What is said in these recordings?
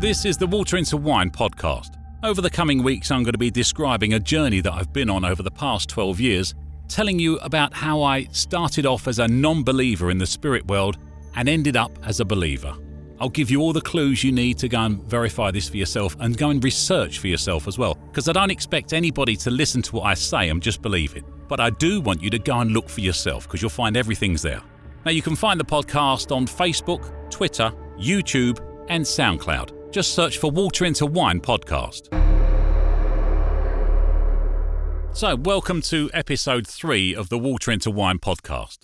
This is the Water into Wine podcast. Over the coming weeks, I'm going to be describing a journey that I've been on over the past 12 years, telling you about how I started off as a non believer in the spirit world and ended up as a believer. I'll give you all the clues you need to go and verify this for yourself and go and research for yourself as well, because I don't expect anybody to listen to what I say and just believe it. But I do want you to go and look for yourself because you'll find everything's there. Now, you can find the podcast on Facebook, Twitter, YouTube, and SoundCloud. Just search for Water into Wine podcast. So, welcome to episode three of the Water into Wine podcast.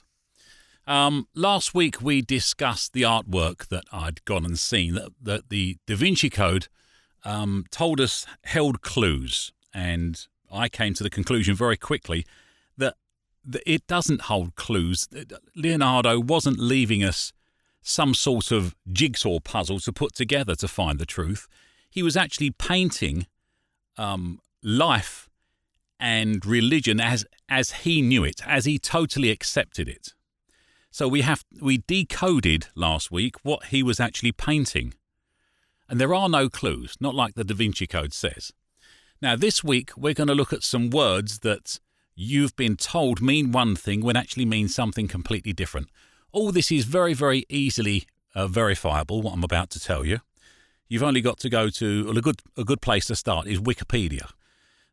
Um, last week we discussed the artwork that I'd gone and seen that, that the Da Vinci Code um, told us held clues, and I came to the conclusion very quickly that, that it doesn't hold clues. Leonardo wasn't leaving us some sort of jigsaw puzzle to put together to find the truth. He was actually painting um, life and religion as as he knew it, as he totally accepted it. So we have we decoded last week what he was actually painting. And there are no clues, not like the Da Vinci Code says. Now this week we're going to look at some words that you've been told mean one thing when actually mean something completely different. All this is very, very easily uh, verifiable, what I'm about to tell you. You've only got to go to, well, a good, a good place to start is Wikipedia.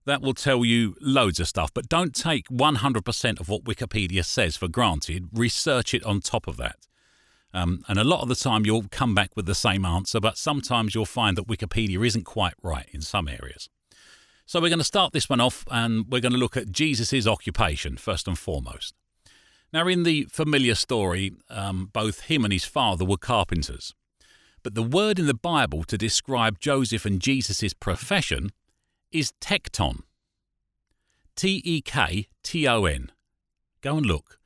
That will tell you loads of stuff, but don't take 100% of what Wikipedia says for granted. Research it on top of that. Um, and a lot of the time you'll come back with the same answer, but sometimes you'll find that Wikipedia isn't quite right in some areas. So we're going to start this one off and we're going to look at Jesus' occupation first and foremost. Now, in the familiar story, um, both him and his father were carpenters. But the word in the Bible to describe Joseph and Jesus' profession is tekton. T E K T O N. Go and look.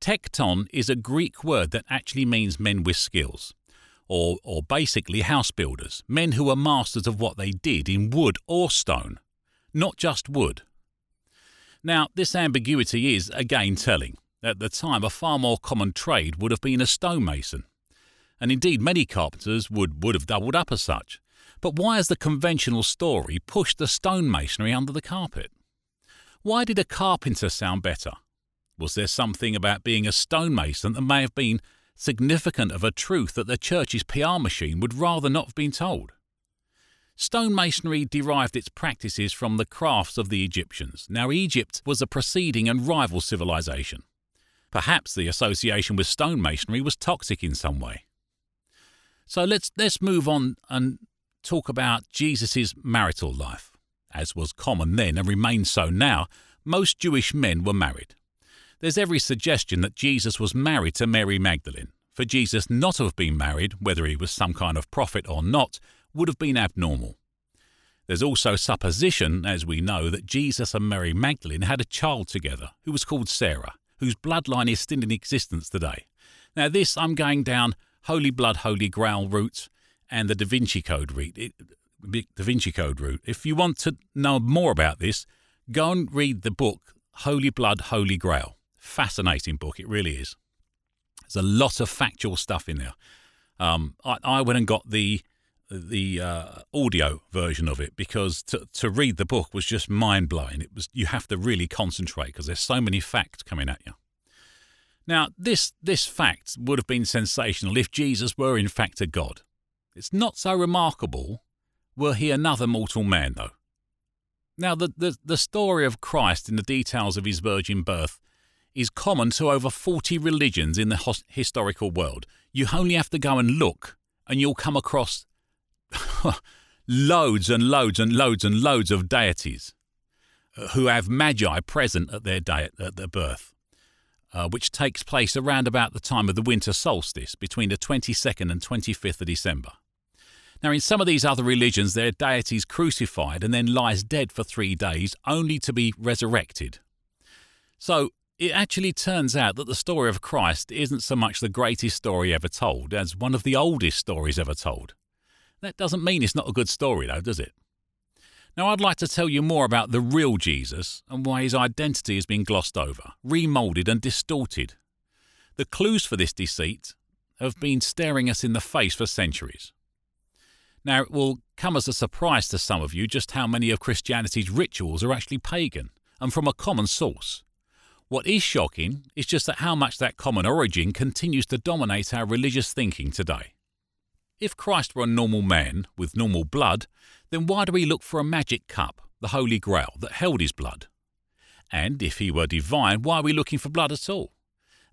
Tekton is a Greek word that actually means men with skills, or, or basically house builders, men who are masters of what they did in wood or stone, not just wood. Now, this ambiguity is again telling. At the time, a far more common trade would have been a stonemason. And indeed, many carpenters would, would have doubled up as such. But why has the conventional story pushed the stonemasonry under the carpet? Why did a carpenter sound better? Was there something about being a stonemason that may have been significant of a truth that the church's PR machine would rather not have been told? Stonemasonry derived its practices from the crafts of the Egyptians. Now, Egypt was a preceding and rival civilization. Perhaps the association with stonemasonry was toxic in some way. So let's let's move on and talk about Jesus' marital life. As was common then and remains so now, most Jewish men were married. There's every suggestion that Jesus was married to Mary Magdalene. For Jesus not to have been married, whether he was some kind of prophet or not, would have been abnormal. There's also supposition, as we know, that Jesus and Mary Magdalene had a child together who was called Sarah, whose bloodline is still in existence today. Now, this I'm going down Holy Blood, Holy Grail route and the Da Vinci Code route. Da Vinci Code route. If you want to know more about this, go and read the book Holy Blood, Holy Grail. Fascinating book, it really is. There's a lot of factual stuff in there. Um, I, I went and got the the uh, audio version of it because to, to read the book was just mind blowing. It was you have to really concentrate because there's so many facts coming at you. Now, this this fact would have been sensational if Jesus were in fact a god. It's not so remarkable were he another mortal man, though. Now, the, the, the story of Christ in the details of his virgin birth is common to over 40 religions in the historical world. You only have to go and look, and you'll come across loads and loads and loads and loads of deities uh, who have magi present at their day at their birth, uh, which takes place around about the time of the winter solstice, between the 22nd and 25th of December. Now, in some of these other religions, their deity is crucified and then lies dead for three days, only to be resurrected. So, it actually turns out that the story of Christ isn't so much the greatest story ever told as one of the oldest stories ever told. That doesn't mean it's not a good story, though, does it? Now, I'd like to tell you more about the real Jesus and why his identity has been glossed over, remoulded, and distorted. The clues for this deceit have been staring us in the face for centuries. Now, it will come as a surprise to some of you just how many of Christianity's rituals are actually pagan and from a common source. What is shocking is just that how much that common origin continues to dominate our religious thinking today. If Christ were a normal man with normal blood, then why do we look for a magic cup, the Holy Grail, that held his blood? And if he were divine, why are we looking for blood at all?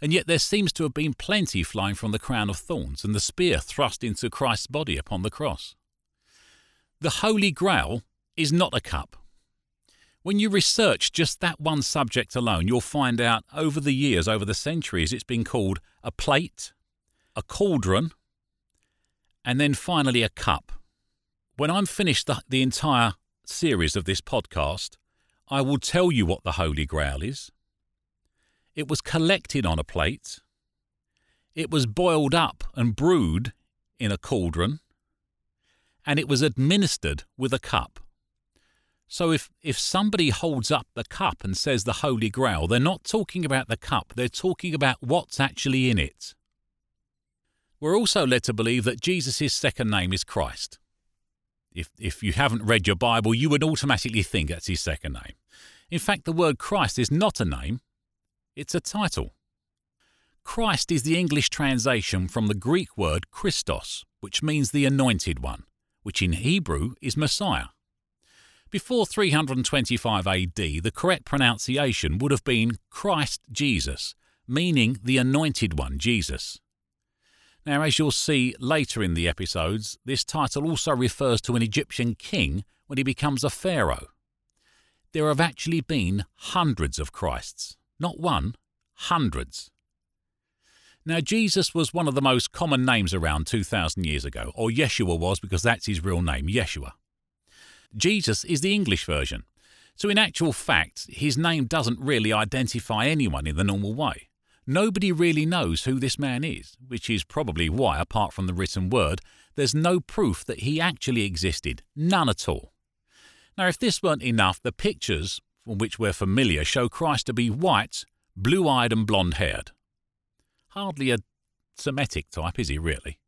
And yet there seems to have been plenty flying from the crown of thorns and the spear thrust into Christ's body upon the cross. The Holy Grail is not a cup, when you research just that one subject alone, you'll find out over the years, over the centuries, it's been called a plate, a cauldron, and then finally a cup. When I'm finished the, the entire series of this podcast, I will tell you what the Holy Grail is. It was collected on a plate. It was boiled up and brewed in a cauldron. And it was administered with a cup. So if, if somebody holds up the cup and says the Holy Grail, they're not talking about the cup, they're talking about what's actually in it. We're also led to believe that Jesus' second name is Christ. If, if you haven't read your Bible, you would automatically think that's his second name. In fact, the word Christ is not a name, it's a title. Christ is the English translation from the Greek word Christos, which means the anointed one, which in Hebrew is Messiah. Before 325 AD, the correct pronunciation would have been Christ Jesus, meaning the Anointed One, Jesus. Now, as you'll see later in the episodes, this title also refers to an Egyptian king when he becomes a pharaoh. There have actually been hundreds of Christs, not one, hundreds. Now, Jesus was one of the most common names around 2,000 years ago, or Yeshua was because that's his real name, Yeshua. Jesus is the English version. So, in actual fact, his name doesn't really identify anyone in the normal way. Nobody really knows who this man is, which is probably why, apart from the written word, there's no proof that he actually existed. None at all. Now, if this weren't enough, the pictures, from which we're familiar, show Christ to be white, blue eyed, and blonde haired. Hardly a Semitic type, is he really?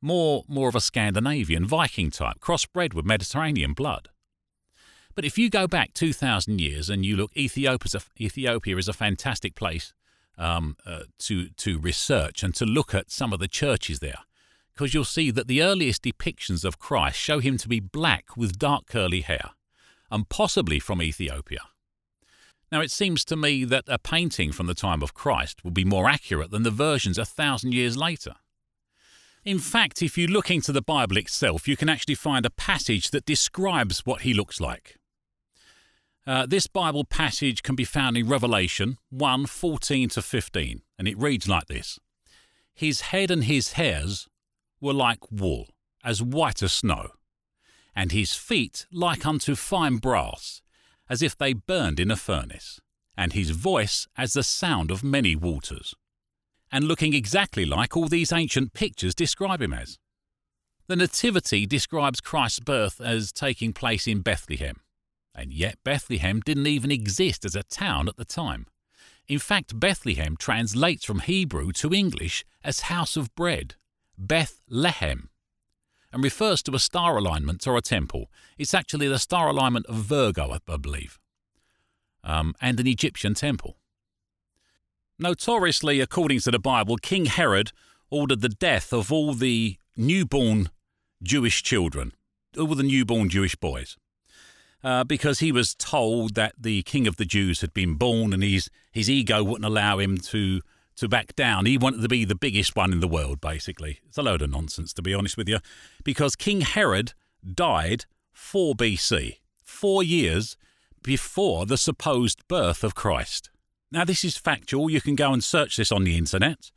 more, more of a Scandinavian Viking type, crossbred with Mediterranean blood. But if you go back 2,000 years and you look, Ethiopia, Ethiopia is a fantastic place um, uh, to, to research and to look at some of the churches there, because you'll see that the earliest depictions of Christ show him to be black with dark curly hair, and possibly from Ethiopia. Now, it seems to me that a painting from the time of Christ will be more accurate than the versions a thousand years later. In fact, if you look into the Bible itself, you can actually find a passage that describes what he looks like. Uh, this Bible passage can be found in Revelation 1 14 to 15, and it reads like this. His head and his hairs were like wool, as white as snow, and his feet like unto fine brass, as if they burned in a furnace, and his voice as the sound of many waters. And looking exactly like all these ancient pictures describe him as. The Nativity describes Christ's birth as taking place in Bethlehem, and yet Bethlehem didn't even exist as a town at the time. In fact, Bethlehem translates from Hebrew to English as house of bread, Bethlehem, and refers to a star alignment or a temple. It's actually the star alignment of Virgo, I believe, um, and an Egyptian temple. Notoriously, according to the Bible, King Herod ordered the death of all the newborn Jewish children, all the newborn Jewish boys, uh, because he was told that the King of the Jews had been born and his, his ego wouldn't allow him to, to back down. He wanted to be the biggest one in the world, basically. It's a load of nonsense, to be honest with you, because King Herod died 4 BC, four years before the supposed birth of Christ. Now, this is factual. You can go and search this on the internet.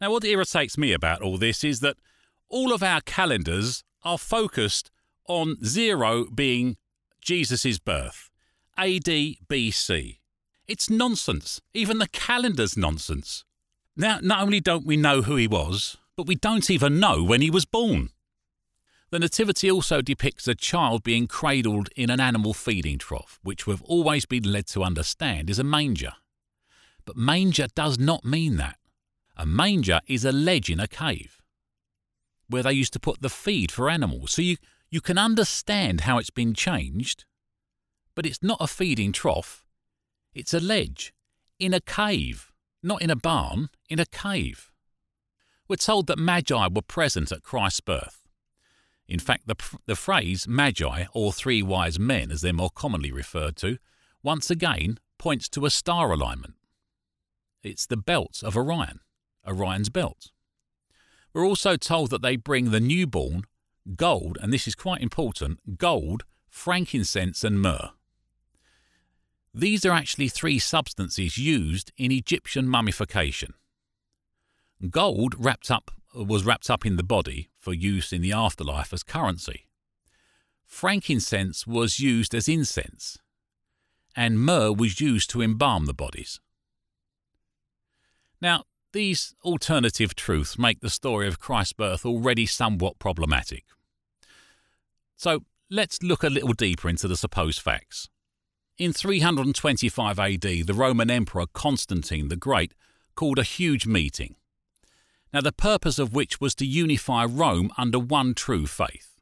Now, what irritates me about all this is that all of our calendars are focused on zero being Jesus' birth, AD BC. It's nonsense. Even the calendar's nonsense. Now, not only don't we know who he was, but we don't even know when he was born. The Nativity also depicts a child being cradled in an animal feeding trough, which we've always been led to understand is a manger. But manger does not mean that. A manger is a ledge in a cave. where they used to put the feed for animals. So you, you can understand how it's been changed, but it's not a feeding trough, it's a ledge in a cave, not in a barn, in a cave. We're told that magi were present at Christ's birth. In fact, the, the phrase magi, or three wise men as they're more commonly referred to, once again points to a star alignment. It's the belt of Orion, Orion's belt. We're also told that they bring the newborn gold, and this is quite important gold, frankincense, and myrrh. These are actually three substances used in Egyptian mummification. Gold wrapped up was wrapped up in the body for use in the afterlife as currency. Frankincense was used as incense, and myrrh was used to embalm the bodies. Now, these alternative truths make the story of Christ's birth already somewhat problematic. So, let's look a little deeper into the supposed facts. In 325 AD, the Roman Emperor Constantine the Great called a huge meeting now the purpose of which was to unify Rome under one true faith.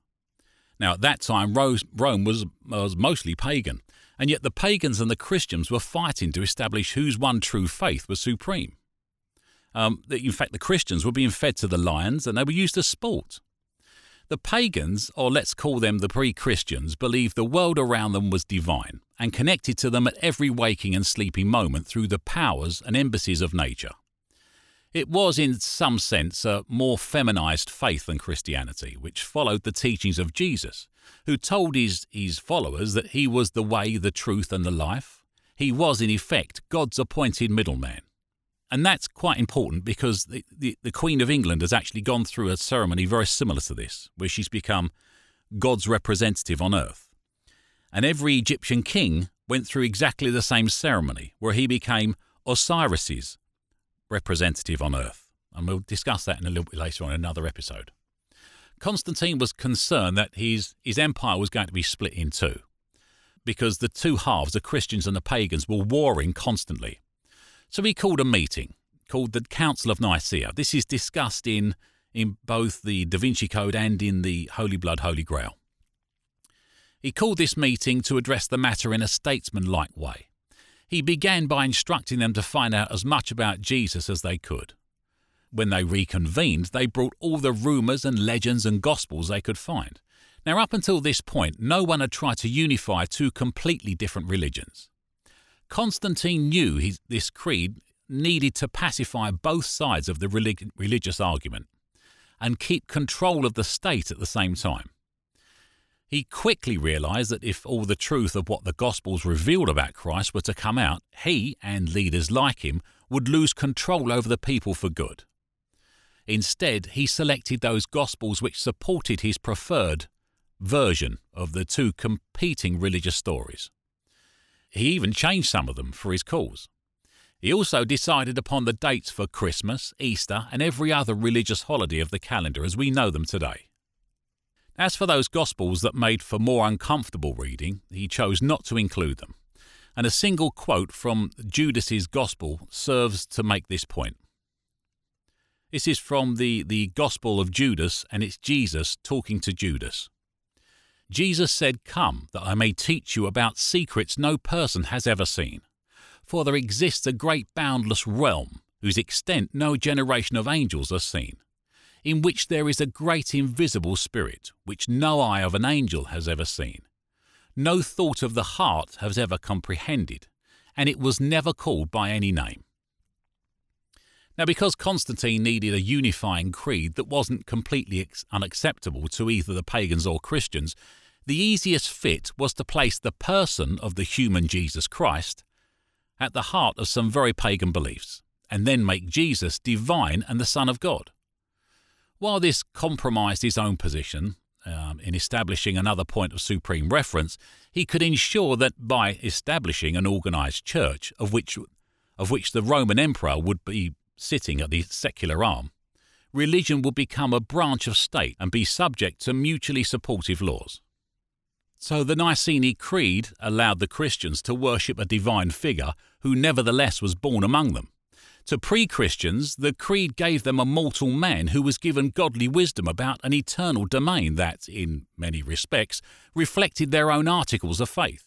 Now at that time, Rome was, was mostly pagan, and yet the pagans and the Christians were fighting to establish whose one true faith was supreme. Um, in fact, the Christians were being fed to the lions and they were used as sport. The pagans, or let's call them the pre Christians, believed the world around them was divine and connected to them at every waking and sleeping moment through the powers and embassies of nature. It was, in some sense, a more feminized faith than Christianity, which followed the teachings of Jesus, who told his, his followers that he was the way, the truth, and the life. He was, in effect, God's appointed middleman. And that's quite important because the, the, the Queen of England has actually gone through a ceremony very similar to this, where she's become God's representative on earth. And every Egyptian king went through exactly the same ceremony, where he became Osiris's representative on Earth, and we'll discuss that in a little bit later on in another episode. Constantine was concerned that his, his empire was going to be split in two because the two halves, the Christians and the pagans, were warring constantly. So he called a meeting called the Council of Nicaea. This is discussed in, in both the Da Vinci Code and in the Holy Blood, Holy Grail. He called this meeting to address the matter in a statesman-like way. He began by instructing them to find out as much about Jesus as they could. When they reconvened, they brought all the rumours and legends and gospels they could find. Now, up until this point, no one had tried to unify two completely different religions. Constantine knew his, this creed needed to pacify both sides of the relig- religious argument and keep control of the state at the same time. He quickly realized that if all the truth of what the Gospels revealed about Christ were to come out, he and leaders like him would lose control over the people for good. Instead, he selected those Gospels which supported his preferred version of the two competing religious stories. He even changed some of them for his cause. He also decided upon the dates for Christmas, Easter, and every other religious holiday of the calendar as we know them today. As for those Gospels that made for more uncomfortable reading, he chose not to include them. And a single quote from Judas's Gospel serves to make this point. This is from the, the Gospel of Judas, and it's Jesus talking to Judas. Jesus said, Come, that I may teach you about secrets no person has ever seen. For there exists a great boundless realm, whose extent no generation of angels has seen in which there is a great invisible spirit, which no eye of an angel has ever seen. No thought of the heart has ever comprehended, and it was never called by any name. Now, because Constantine needed a unifying creed that wasn't completely unacceptable to either the pagans or Christians, the easiest fit was to place the person of the human Jesus Christ at the heart of some very pagan beliefs, and then make Jesus divine and the Son of God. While this compromised his own position um, in establishing another point of supreme reference, he could ensure that by establishing an organized church, of which, of which the Roman emperor would be sitting at the secular arm, religion would become a branch of state and be subject to mutually supportive laws. So the Nicene Creed allowed the Christians to worship a divine figure who nevertheless was born among them To pre Christians, the Creed gave them a mortal man who was given godly wisdom about an eternal domain that, in many respects, reflected their own articles of faith.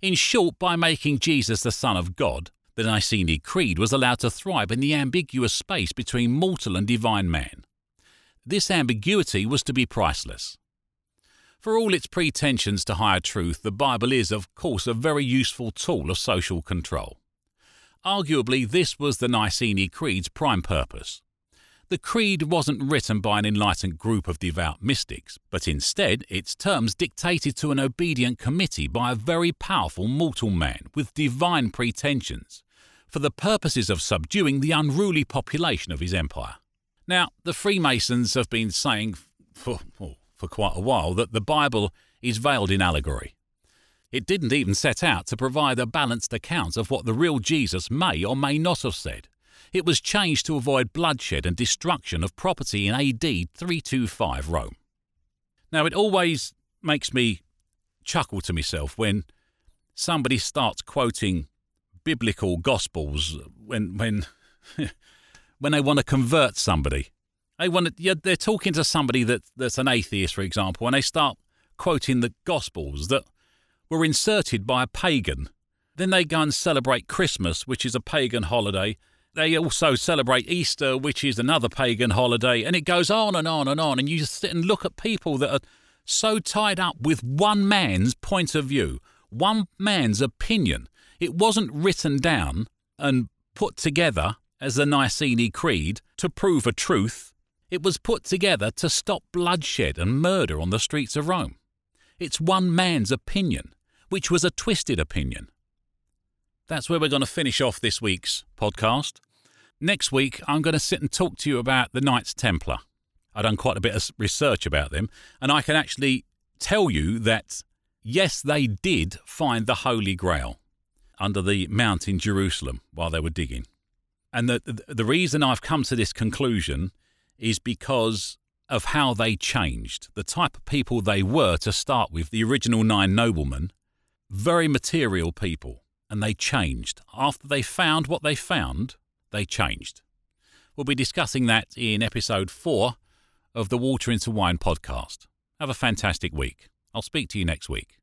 In short, by making Jesus the Son of God, the Nicene Creed was allowed to thrive in the ambiguous space between mortal and divine man. This ambiguity was to be priceless. For all its pretensions to higher truth, the Bible is, of course, a very useful tool of social control. Arguably, this was the Nicene Creed's prime purpose. The creed wasn't written by an enlightened group of devout mystics, but instead its terms dictated to an obedient committee by a very powerful mortal man with divine pretensions, for the purposes of subduing the unruly population of his empire. Now, the Freemasons have been saying for, for quite a while that the Bible is veiled in allegory. It didn't even set out to provide a balanced account of what the real Jesus may or may not have said. It was changed to avoid bloodshed and destruction of property in AD 325 Rome. Now, it always makes me chuckle to myself when somebody starts quoting biblical gospels when when when they want to convert somebody. They want to, they're talking to somebody that, that's an atheist, for example, and they start quoting the gospels that were inserted by a pagan. Then they go and celebrate Christmas, which is a pagan holiday. They also celebrate Easter, which is another pagan holiday. And it goes on and on and on. And you just sit and look at people that are so tied up with one man's point of view, one man's opinion. It wasn't written down and put together as the Nicene Creed to prove a truth. It was put together to stop bloodshed and murder on the streets of Rome. It's one man's opinion which was a twisted opinion. That's where we're going to finish off this week's podcast. Next week, I'm going to sit and talk to you about the Knights Templar. I've done quite a bit of research about them, and I can actually tell you that yes, they did find the Holy Grail under the mount in Jerusalem while they were digging. And the, the reason I've come to this conclusion is because of how they changed, the type of people they were to start with, the original nine noblemen, very material people, and they changed. After they found what they found, they changed. We'll be discussing that in episode four of the Water into Wine podcast. Have a fantastic week. I'll speak to you next week.